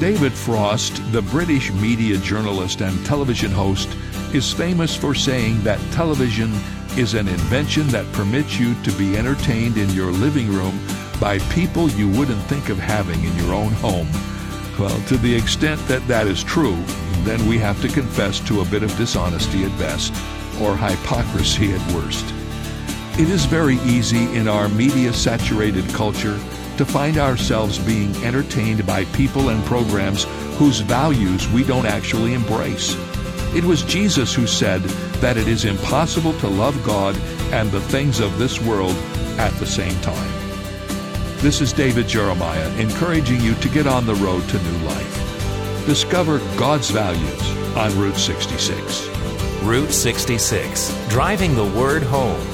David Frost, the British media journalist and television host, is famous for saying that television is an invention that permits you to be entertained in your living room by people you wouldn't think of having in your own home. Well, to the extent that that is true, then we have to confess to a bit of dishonesty at best, or hypocrisy at worst. It is very easy in our media saturated culture to find ourselves being entertained by people and programs whose values we don't actually embrace. It was Jesus who said that it is impossible to love God and the things of this world at the same time. This is David Jeremiah encouraging you to get on the road to new life. Discover God's values on Route 66. Route 66, driving the word home.